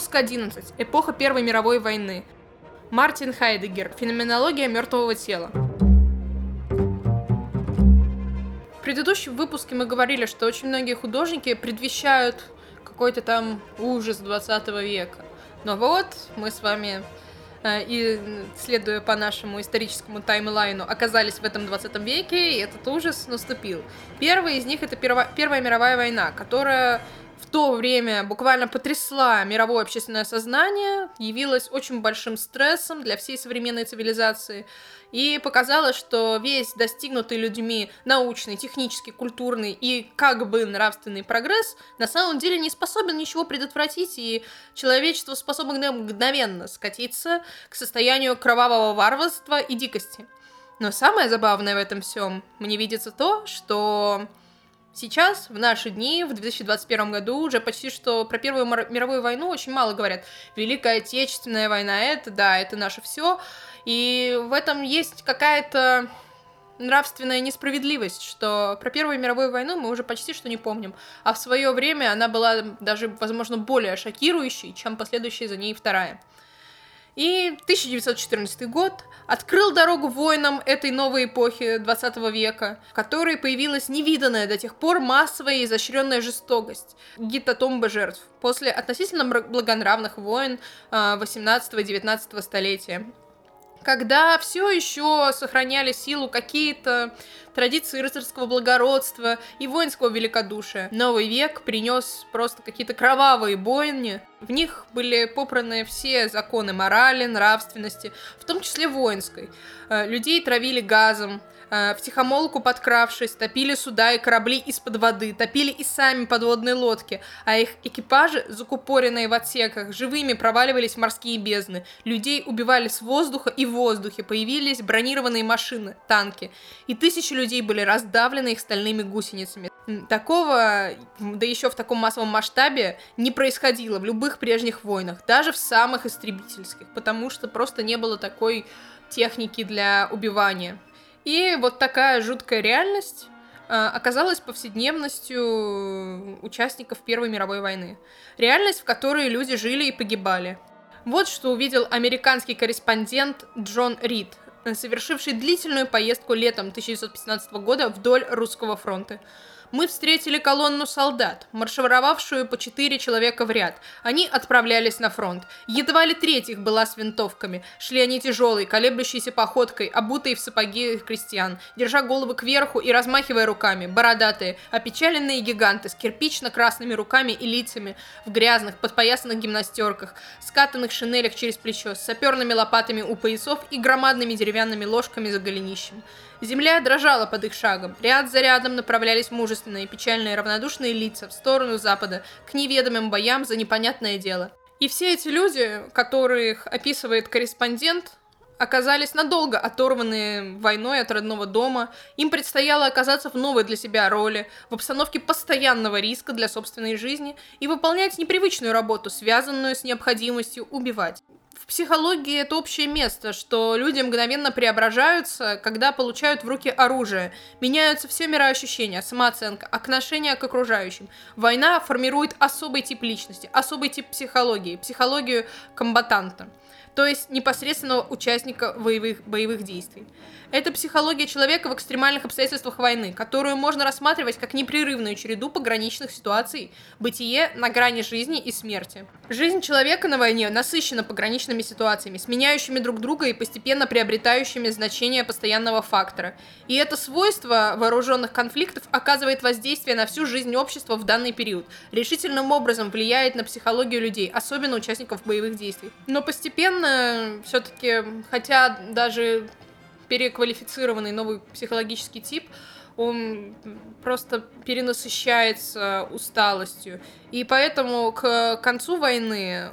Выпуск 11. Эпоха Первой мировой войны. Мартин Хайдегер. Феноменология мертвого тела. В предыдущем выпуске мы говорили, что очень многие художники предвещают какой-то там ужас 20 века. Но вот мы с вами э, и, следуя по нашему историческому таймлайну, оказались в этом 20 веке, и этот ужас наступил. Первый из них это Первая мировая война, которая в то время буквально потрясла мировое общественное сознание, явилась очень большим стрессом для всей современной цивилизации и показала, что весь достигнутый людьми научный, технический, культурный и как бы нравственный прогресс на самом деле не способен ничего предотвратить, и человечество способно мгновенно скатиться к состоянию кровавого варварства и дикости. Но самое забавное в этом всем мне видится то, что Сейчас, в наши дни, в 2021 году, уже почти что про Первую мировую войну очень мало говорят. Великая Отечественная война, это, да, это наше все. И в этом есть какая-то нравственная несправедливость, что про Первую мировую войну мы уже почти что не помним, а в свое время она была даже, возможно, более шокирующей, чем последующая за ней вторая. И 1914 год открыл дорогу воинам этой новой эпохи 20 века, в которой появилась невиданная до тех пор массовая и изощренная жестокость, гитотомба жертв, после относительно благонравных войн 18-19 а, столетия когда все еще сохраняли силу какие-то традиции рыцарского благородства и воинского великодушия. Новый век принес просто какие-то кровавые бойни. В них были попраны все законы морали, нравственности, в том числе воинской. Э, людей травили газом, в тихомолку подкравшись, топили суда и корабли из-под воды, топили и сами подводные лодки, а их экипажи, закупоренные в отсеках, живыми проваливались в морские бездны. Людей убивали с воздуха и в воздухе, появились бронированные машины, танки, и тысячи людей были раздавлены их стальными гусеницами. Такого, да еще в таком массовом масштабе, не происходило в любых прежних войнах, даже в самых истребительских, потому что просто не было такой техники для убивания. И вот такая жуткая реальность э, оказалась повседневностью участников Первой мировой войны. Реальность, в которой люди жили и погибали. Вот что увидел американский корреспондент Джон Рид, совершивший длительную поездку летом 1915 года вдоль русского фронта мы встретили колонну солдат, маршировавшую по четыре человека в ряд. Они отправлялись на фронт. Едва ли треть их была с винтовками. Шли они тяжелой, колеблющейся походкой, обутые в сапоги крестьян, держа головы кверху и размахивая руками, бородатые, опечаленные гиганты с кирпично-красными руками и лицами, в грязных, подпоясанных гимнастерках, скатанных шинелях через плечо, с саперными лопатами у поясов и громадными деревянными ложками за голенищем. Земля дрожала под их шагом. Ряд за рядом направлялись мужественные, печальные, равнодушные лица в сторону запада, к неведомым боям за непонятное дело. И все эти люди, которых описывает корреспондент, оказались надолго оторваны войной от родного дома, им предстояло оказаться в новой для себя роли, в обстановке постоянного риска для собственной жизни и выполнять непривычную работу, связанную с необходимостью убивать психологии это общее место, что люди мгновенно преображаются, когда получают в руки оружие. Меняются все мироощущения, самооценка, отношение к окружающим. Война формирует особый тип личности, особый тип психологии, психологию комбатанта то есть непосредственного участника боевых, боевых действий. Это психология человека в экстремальных обстоятельствах войны, которую можно рассматривать как непрерывную череду пограничных ситуаций, бытие на грани жизни и смерти. Жизнь человека на войне насыщена пограничными ситуациями, сменяющими друг друга и постепенно приобретающими значение постоянного фактора. И это свойство вооруженных конфликтов оказывает воздействие на всю жизнь общества в данный период, решительным образом влияет на психологию людей, особенно участников боевых действий. Но постепенно все-таки, хотя даже переквалифицированный новый психологический тип, он просто перенасыщается усталостью. И поэтому к концу войны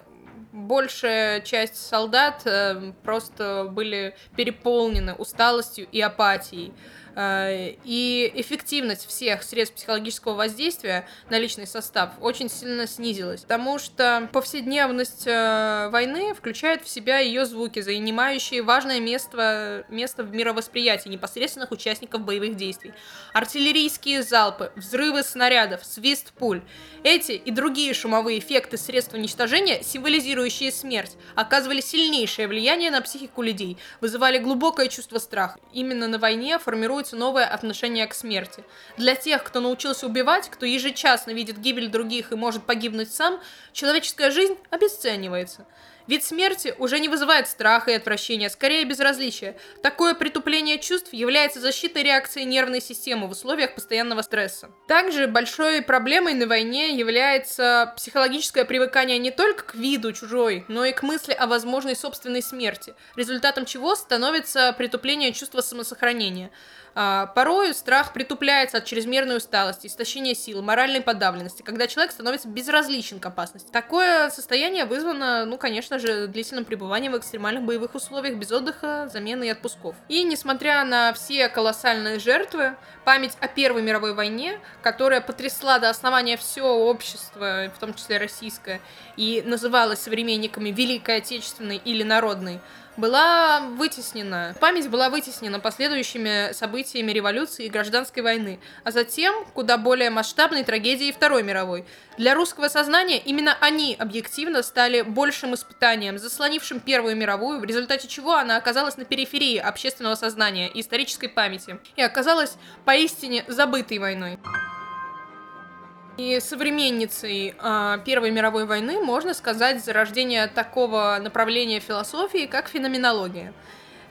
большая часть солдат э, просто были переполнены усталостью и апатией. Э, и эффективность всех средств психологического воздействия на личный состав очень сильно снизилась, потому что повседневность э, войны включает в себя ее звуки, занимающие важное место, место в мировосприятии непосредственных участников боевых действий. Артиллерийские залпы, взрывы снарядов, свист пуль. Эти и другие шумовые эффекты средств уничтожения, символизирующие смерть, оказывали сильнейшее влияние на психику людей, вызывали глубокое чувство страха. Именно на войне формируется формируется новое отношение к смерти. Для тех, кто научился убивать, кто ежечасно видит гибель других и может погибнуть сам, человеческая жизнь обесценивается. Вид смерти уже не вызывает страха и отвращения, скорее безразличия. Такое притупление чувств является защитой реакции нервной системы в условиях постоянного стресса. Также большой проблемой на войне является психологическое привыкание не только к виду чужой, но и к мысли о возможной собственной смерти, результатом чего становится притупление чувства самосохранения. А, порою страх притупляется от чрезмерной усталости, истощения сил, моральной подавленности, когда человек становится безразличен к опасности. Такое состояние вызвано, ну, конечно же, длительным пребыванием в экстремальных боевых условиях, без отдыха, замены и отпусков. И несмотря на все колоссальные жертвы, память о Первой мировой войне, которая потрясла до основания все общество, в том числе российское, и называлась современниками Великой Отечественной или Народной, была вытеснена. Память была вытеснена последующими событиями революции и гражданской войны, а затем куда более масштабной трагедией Второй мировой. Для русского сознания именно они объективно стали большим испытанием, заслонившим Первую мировую, в результате чего она оказалась на периферии общественного сознания и исторической памяти, и оказалась поистине забытой войной. И современницей э, Первой мировой войны можно сказать зарождение такого направления философии, как феноменология.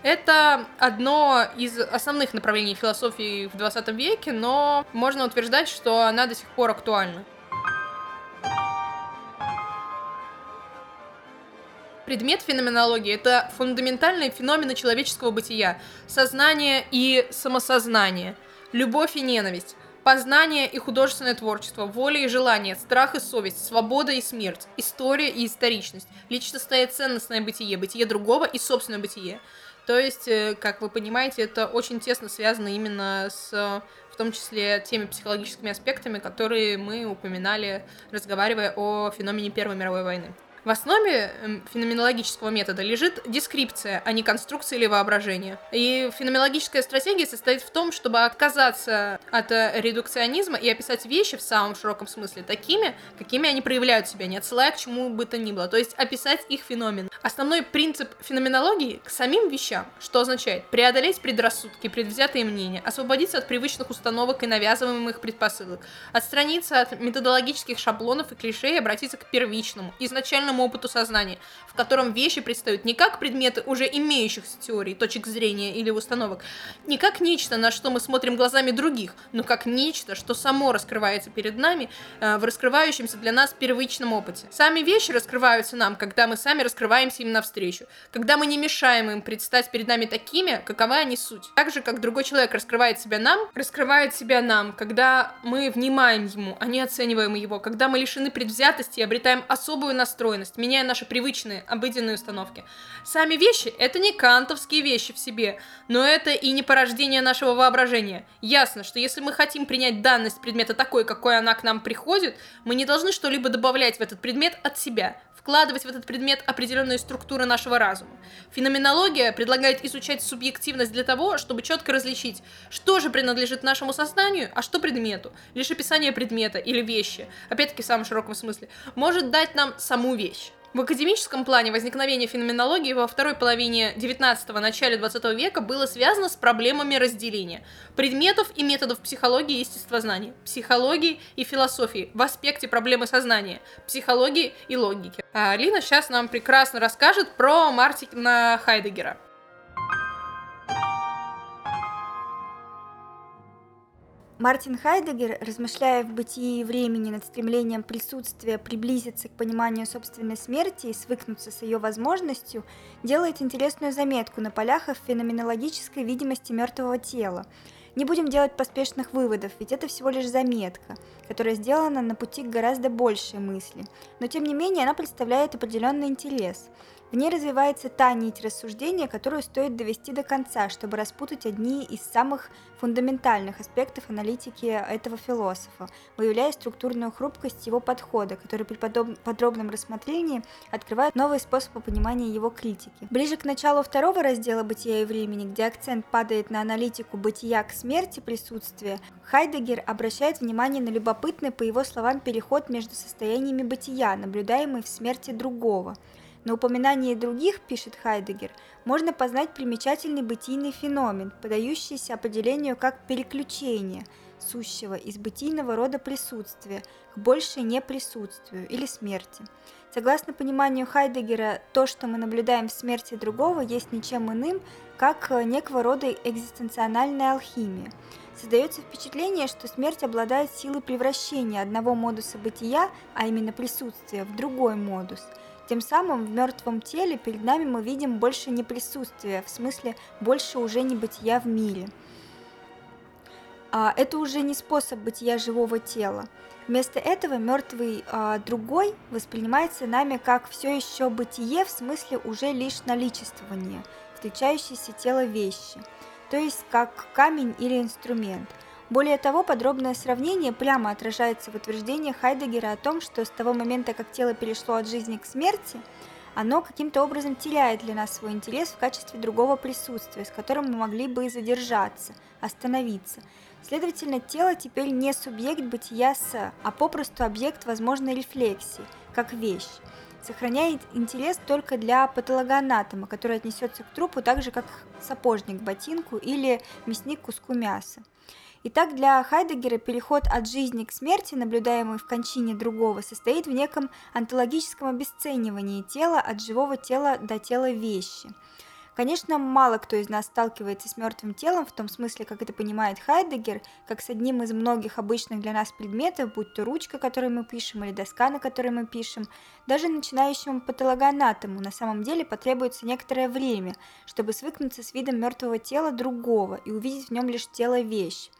Это одно из основных направлений философии в 20 веке, но можно утверждать, что она до сих пор актуальна. Предмет феноменологии — это фундаментальные феномены человеческого бытия, сознание и самосознание, любовь и ненависть, Познание и художественное творчество, воля и желание, страх и совесть, свобода и смерть, история и историчность, личностное и ценностное бытие, бытие другого и собственное бытие. То есть, э, как вы понимаете, это очень тесно связано именно с, в том числе, теми психологическими аспектами, которые мы упоминали, разговаривая о феномене Первой мировой войны. В основе эм, феноменологического метода лежит дескрипция, а не конструкция или воображение. И феноменологическая стратегия состоит в том, чтобы отказаться от э, редукционизма и описать вещи в самом широком смысле такими, какими они проявляют себя, не отсылая к чему бы то ни было. То есть описать их феномен. Основной принцип феноменологии к самим вещам, что означает преодолеть предрассудки, предвзятые мнения, освободиться от привычных установок и навязываемых предпосылок, отстраниться от методологических шаблонов и клише и обратиться к первичному, изначальному собственному опыту сознания, в котором вещи предстают не как предметы уже имеющихся теорий, точек зрения или установок, не как нечто, на что мы смотрим глазами других, но как нечто, что само раскрывается перед нами э, в раскрывающемся для нас первичном опыте. Сами вещи раскрываются нам, когда мы сами раскрываемся им навстречу, когда мы не мешаем им предстать перед нами такими, какова они суть. Так же, как другой человек раскрывает себя нам, раскрывает себя нам, когда мы внимаем ему, а не оцениваем его, когда мы лишены предвзятости и обретаем особую настроенность, реальность, меняя наши привычные, обыденные установки. Сами вещи — это не кантовские вещи в себе, но это и не порождение нашего воображения. Ясно, что если мы хотим принять данность предмета такой, какой она к нам приходит, мы не должны что-либо добавлять в этот предмет от себя, вкладывать в этот предмет определенные структуры нашего разума. Феноменология предлагает изучать субъективность для того, чтобы четко различить, что же принадлежит нашему сознанию, а что предмету. Лишь описание предмета или вещи, опять-таки в самом широком смысле, может дать нам саму вещь. В академическом плане возникновение феноменологии во второй половине 19-го, начале 20 века было связано с проблемами разделения предметов и методов психологии и естествознания, психологии и философии в аспекте проблемы сознания, психологии и логики. А Алина сейчас нам прекрасно расскажет про Мартина Хайдегера. Мартин Хайдегер, размышляя в бытии времени над стремлением присутствия приблизиться к пониманию собственной смерти и свыкнуться с ее возможностью, делает интересную заметку на полях о феноменологической видимости мертвого тела. Не будем делать поспешных выводов, ведь это всего лишь заметка, которая сделана на пути к гораздо большей мысли, но тем не менее она представляет определенный интерес – В ней развивается та нить рассуждения, которую стоит довести до конца, чтобы распутать одни из самых фундаментальных аспектов аналитики этого философа, выявляя структурную хрупкость его подхода, который при подробном рассмотрении открывает новые способы понимания его критики. Ближе к началу второго раздела «Бытия и времени», где акцент падает на аналитику бытия к смерти присутствия, Хайдегер обращает внимание на любопытный, по его словам, переход между состояниями бытия, наблюдаемый в смерти другого – на упоминании других, пишет Хайдегер, можно познать примечательный бытийный феномен, подающийся определению как переключение сущего из бытийного рода присутствия к большей неприсутствию или смерти. Согласно пониманию Хайдегера, то, что мы наблюдаем в смерти другого, есть ничем иным, как некого рода экзистенциональная алхимия. Создается впечатление, что смерть обладает силой превращения одного модуса бытия, а именно присутствия, в другой модус – тем самым в мертвом теле перед нами мы видим больше не присутствия, в смысле больше уже не бытия в мире. А, это уже не способ бытия живого тела. Вместо этого мертвый а, другой воспринимается нами как все еще бытие, в смысле уже лишь наличествование, встречающееся тело вещи, то есть как камень или инструмент – более того, подробное сравнение прямо отражается в утверждении Хайдегера о том, что с того момента, как тело перешло от жизни к смерти, оно каким-то образом теряет для нас свой интерес в качестве другого присутствия, с которым мы могли бы и задержаться, остановиться. Следовательно, тело теперь не субъект бытия с, а попросту объект возможной рефлексии, как вещь. Сохраняет интерес только для патологоанатома, который отнесется к трупу так же, как сапожник к ботинку или мясник к куску мяса. Итак, для Хайдегера переход от жизни к смерти, наблюдаемый в кончине другого, состоит в неком онтологическом обесценивании тела от живого тела до тела вещи. Конечно, мало кто из нас сталкивается с мертвым телом в том смысле, как это понимает Хайдегер, как с одним из многих обычных для нас предметов, будь то ручка, которой мы пишем, или доска, на которой мы пишем. Даже начинающему патологоанатому на самом деле потребуется некоторое время, чтобы свыкнуться с видом мертвого тела другого и увидеть в нем лишь тело-вещь.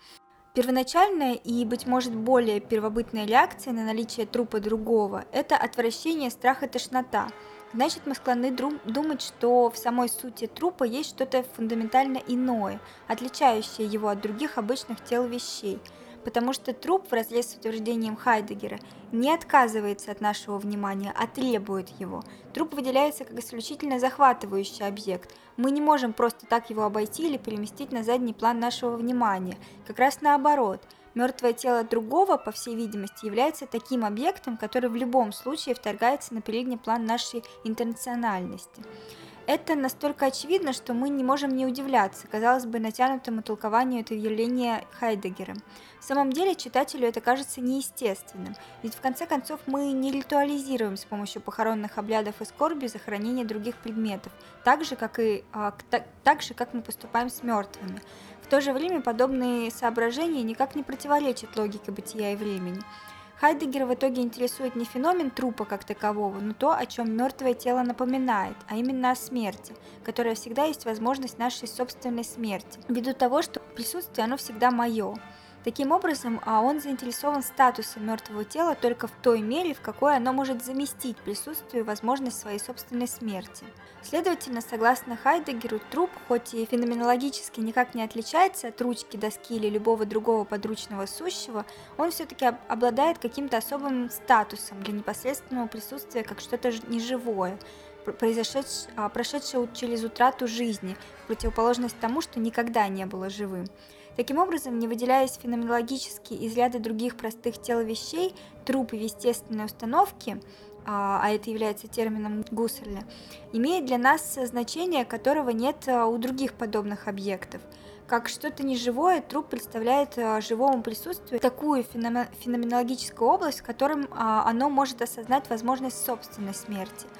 Первоначальная и, быть может, более первобытная реакция на наличие трупа другого – это отвращение, страх и тошнота. Значит, мы склонны думать, что в самой сути трупа есть что-то фундаментально иное, отличающее его от других обычных тел вещей – потому что труп, в разрез с утверждением Хайдегера, не отказывается от нашего внимания, а требует его. Труп выделяется как исключительно захватывающий объект. Мы не можем просто так его обойти или переместить на задний план нашего внимания. Как раз наоборот. Мертвое тело другого, по всей видимости, является таким объектом, который в любом случае вторгается на передний план нашей интернациональности. Это настолько очевидно, что мы не можем не удивляться, казалось бы, натянутому толкованию этого явления Хайдегера. В самом деле читателю это кажется неестественным, ведь в конце концов мы не ритуализируем с помощью похоронных обрядов и скорби захоронение других предметов, так же, как, и, а, так, так же, как мы поступаем с мертвыми. В то же время подобные соображения никак не противоречат логике бытия и времени. Хайдегер в итоге интересует не феномен трупа как такового, но то, о чем мертвое тело напоминает, а именно о смерти, которая всегда есть возможность нашей собственной смерти, ввиду того, что присутствие оно всегда мое. Таким образом, а он заинтересован статусом мертвого тела только в той мере, в какой оно может заместить присутствие и возможность своей собственной смерти. Следовательно, согласно Хайдегеру, труп, хоть и феноменологически никак не отличается от ручки, доски или любого другого подручного сущего, он все-таки обладает каким-то особым статусом для непосредственного присутствия как что-то неживое, произошедшее, а, прошедшее через утрату жизни, в противоположность тому, что никогда не было живым. Таким образом, не выделяясь феноменологически из ряда других простых тел вещей, трупы в естественной установке, а, а это является термином Гуссерля, имеет для нас значение, которого нет а, у других подобных объектов. Как что-то неживое, труп представляет а, живому присутствию такую феноменологическую область, в котором оно может осознать возможность собственной смерти –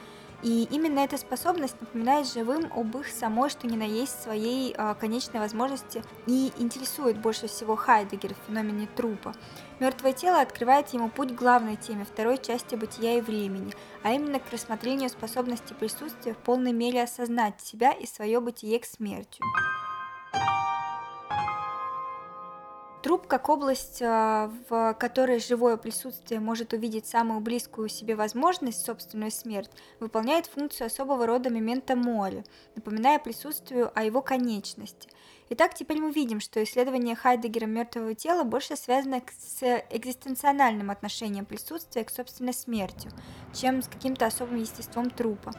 и именно эта способность напоминает живым об их самой, что ни на есть своей э, конечной возможности и интересует больше всего Хайдегер в феномене трупа. Мертвое тело открывает ему путь к главной теме второй части бытия и времени, а именно к рассмотрению способности присутствия в полной мере осознать себя и свое бытие к смерти. Труп как область, а, в которой живое присутствие может увидеть самую близкую себе возможность, собственную смерть, выполняет функцию особого рода мемента моли, напоминая присутствию о его конечности. Итак, теперь мы видим, что исследование Хайдегера мертвого тела больше связано с экзистенциональным отношением присутствия к собственной смерти, чем с каким-то особым естеством трупа.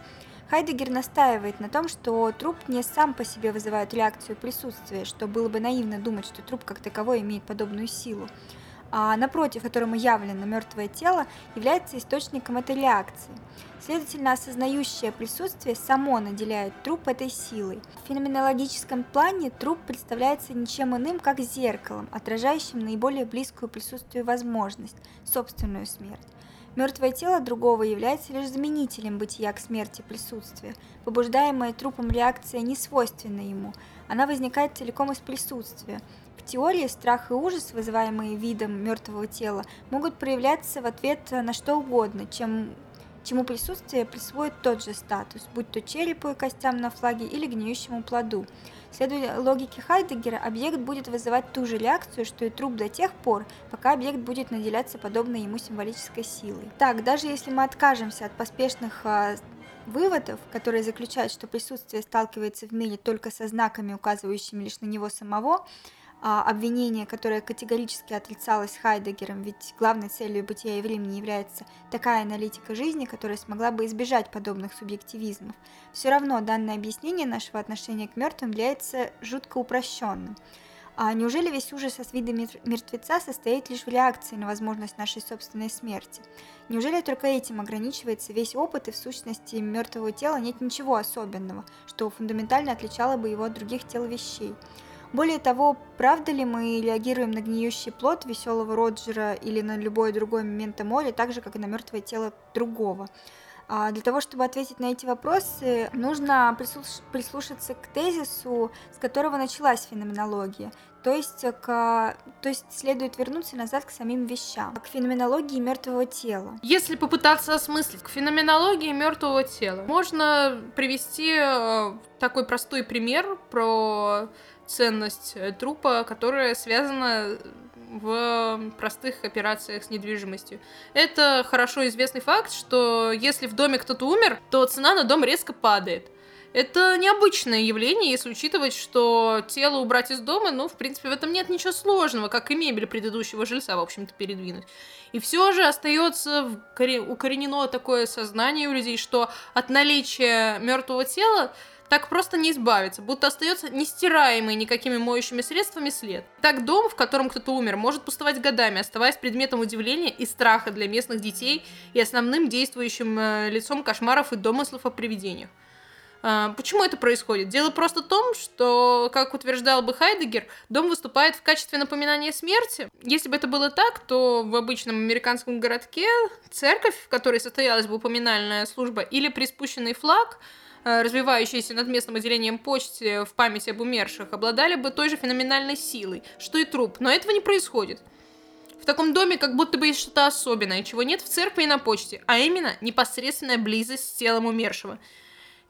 Хайдегер настаивает на том, что труп не сам по себе вызывает реакцию присутствия, что было бы наивно думать, что труп как таковой имеет подобную силу, а напротив, которому явлено мертвое тело, является источником этой реакции. Следовательно, осознающее присутствие само наделяет труп этой силой. В феноменологическом плане труп представляется ничем иным, как зеркалом, отражающим наиболее близкую присутствию возможность, собственную смерть. Мертвое тело другого является лишь заменителем бытия к смерти присутствия. Побуждаемая трупом реакция не свойственна ему, она возникает целиком из присутствия. В теории страх и ужас, вызываемые видом мертвого тела, могут проявляться в ответ на что угодно, чем чему присутствие присвоит тот же статус, будь то черепу и костям на флаге или гниющему плоду. Следуя логике Хайдегера, объект будет вызывать ту же реакцию, что и труп до тех пор, пока объект будет наделяться подобной ему символической силой. Так, даже если мы откажемся от поспешных а, выводов, которые заключают, что присутствие сталкивается в мире только со знаками, указывающими лишь на него самого, обвинение, которое категорически отрицалось Хайдегером, ведь главной целью бытия и времени является такая аналитика жизни, которая смогла бы избежать подобных субъективизмов. Все равно данное объяснение нашего отношения к мертвым является жутко упрощенным. А неужели весь ужас от вида мертвеца состоит лишь в реакции на возможность нашей собственной смерти? Неужели только этим ограничивается весь опыт и в сущности мертвого тела нет ничего особенного, что фундаментально отличало бы его от других тел вещей? Более того, правда ли мы реагируем на гниющий плод веселого Роджера или на любой другой момент моли, так же, как и на мертвое тело другого? А для того, чтобы ответить на эти вопросы, нужно прислуш... прислушаться к тезису, с которого началась феноменология. То есть, к... то есть следует вернуться назад к самим вещам, к феноменологии мертвого тела. Если попытаться осмыслить к феноменологии мертвого тела, можно привести э, такой простой пример про ценность трупа, которая связана в простых операциях с недвижимостью. Это хорошо известный факт, что если в доме кто-то умер, то цена на дом резко падает. Это необычное явление, если учитывать, что тело убрать из дома, ну, в принципе, в этом нет ничего сложного, как и мебель предыдущего жильца, в общем-то, передвинуть. И все же остается укоренено такое сознание у людей, что от наличия мертвого тела так просто не избавиться, будто остается нестираемый никакими моющими средствами след. Так дом, в котором кто-то умер, может пустовать годами, оставаясь предметом удивления и страха для местных детей и основным действующим э, лицом кошмаров и домыслов о привидениях. А, почему это происходит? Дело просто в том, что, как утверждал бы Хайдегер, дом выступает в качестве напоминания смерти. Если бы это было так, то в обычном американском городке церковь, в которой состоялась бы упоминальная служба, или приспущенный флаг – развивающиеся над местным отделением почты в память об умерших, обладали бы той же феноменальной силой, что и труп, но этого не происходит. В таком доме как будто бы есть что-то особенное, чего нет в церкви и на почте, а именно непосредственная близость с телом умершего.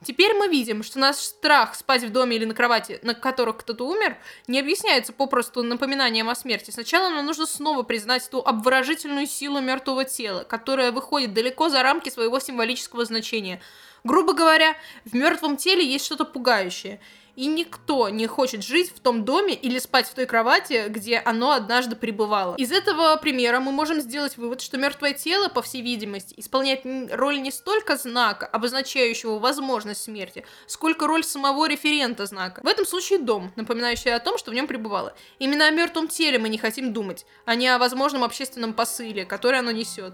Теперь мы видим, что наш страх спать в доме или на кровати, на которых кто-то умер, не объясняется попросту напоминанием о смерти. Сначала нам нужно снова признать ту обворожительную силу мертвого тела, которая выходит далеко за рамки своего символического значения – Грубо говоря, в мертвом теле есть что-то пугающее. И никто не хочет жить в том доме или спать в той кровати, где оно однажды пребывало. Из этого примера мы можем сделать вывод, что мертвое тело, по всей видимости, исполняет роль не столько знака, обозначающего возможность смерти, сколько роль самого референта знака. В этом случае дом, напоминающий о том, что в нем пребывало. Именно о мертвом теле мы не хотим думать, а не о возможном общественном посыле, который оно несет.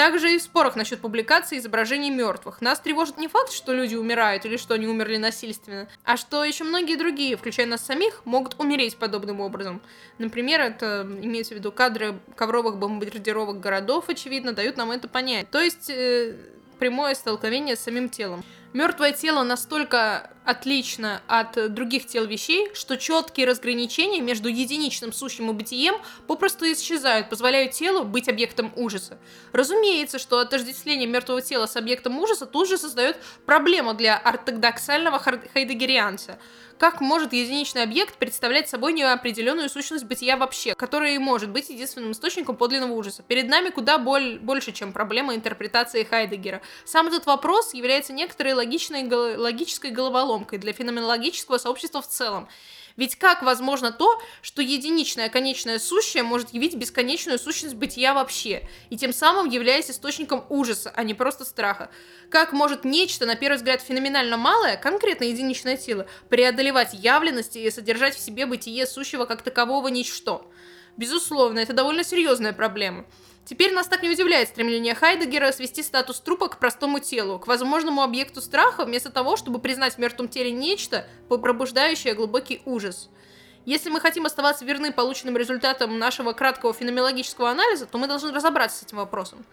Также и в спорах насчет публикации изображений мертвых. Нас тревожит не факт, что люди умирают или что они умерли насильственно, а что еще многие другие, включая нас самих, могут умереть подобным образом. Например, это имеется в виду кадры ковровых бомбардировок городов, очевидно, дают нам это понять. То есть э, прямое столкновение с самим телом. Мертвое тело настолько отлично от других тел вещей, что четкие разграничения между единичным сущим и бытием попросту исчезают, позволяют телу быть объектом ужаса. Разумеется, что отождествление мертвого тела с объектом ужаса тут же создает проблему для ортодоксального хайдегерианца – как может единичный объект представлять собой неопределенную сущность бытия вообще, которая и может быть единственным источником подлинного ужаса? Перед нами куда боль, больше, чем проблема интерпретации Хайдегера. Сам этот вопрос является некоторой логичной, логической головоломкой для феноменологического сообщества в целом. Ведь как возможно то, что единичное конечное сущее может явить бесконечную сущность бытия вообще, и тем самым являясь источником ужаса, а не просто страха? Как может нечто, на первый взгляд феноменально малое, конкретно единичное тело, преодолевать явленности и содержать в себе бытие сущего как такового ничто? Безусловно, это довольно серьезная проблема. Теперь нас так не удивляет стремление Хайдегера свести статус трупа к простому телу, к возможному объекту страха, вместо того, чтобы признать в мертвом теле нечто, пробуждающее глубокий ужас. Если мы хотим оставаться верны полученным результатам нашего краткого феноменологического анализа, то мы должны разобраться с этим вопросом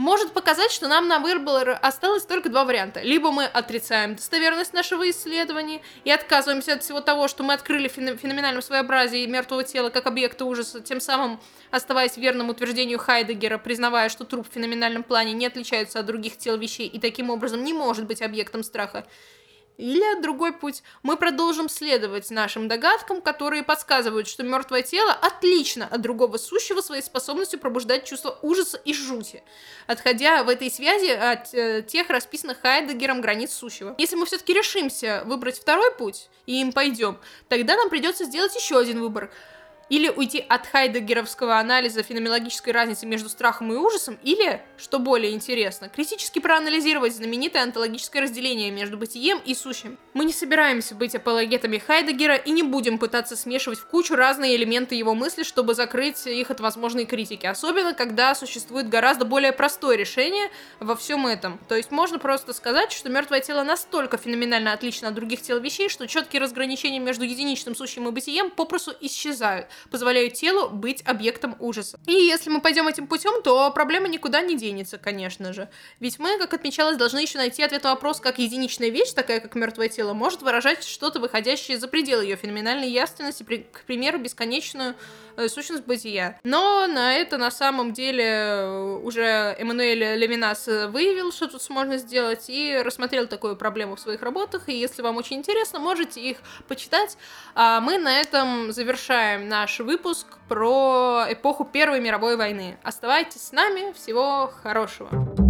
может показать, что нам на выбор осталось только два варианта. Либо мы отрицаем достоверность нашего исследования и отказываемся от всего того, что мы открыли в феноменальном своеобразии мертвого тела как объекта ужаса, тем самым оставаясь верным утверждению Хайдегера, признавая, что труп в феноменальном плане не отличается от других тел вещей и таким образом не может быть объектом страха. Или другой путь. Мы продолжим следовать нашим догадкам, которые подсказывают, что мертвое тело отлично от другого сущего своей способностью пробуждать чувство ужаса и жути, отходя в этой связи от э, тех расписанных Хайдегером границ сущего. Если мы все-таки решимся выбрать второй путь и им пойдем, тогда нам придется сделать еще один выбор – или уйти от хайдегеровского анализа феноменологической разницы между страхом и ужасом, или, что более интересно, критически проанализировать знаменитое онтологическое разделение между бытием и сущим. Мы не собираемся быть апологетами Хайдегера и не будем пытаться смешивать в кучу разные элементы его мысли, чтобы закрыть их от возможной критики, особенно когда существует гораздо более простое решение во всем этом. То есть можно просто сказать, что мертвое тело настолько феноменально отлично от других тел вещей, что четкие разграничения между единичным сущим и бытием попросту исчезают позволяют телу быть объектом ужаса. И если мы пойдем этим путем, то проблема никуда не денется, конечно же. Ведь мы, как отмечалось, должны еще найти ответ на вопрос, как единичная вещь, такая как мертвое тело, может выражать что-то выходящее за пределы ее феноменальной явственности, к примеру, бесконечную э, сущность бытия. Но на это на самом деле э, уже Эммануэль Левинас выявил, что тут можно сделать, и рассмотрел такую проблему в своих работах, и если вам очень интересно, можете их почитать. А мы на этом завершаем наш наш выпуск про эпоху Первой мировой войны. Оставайтесь с нами, всего хорошего.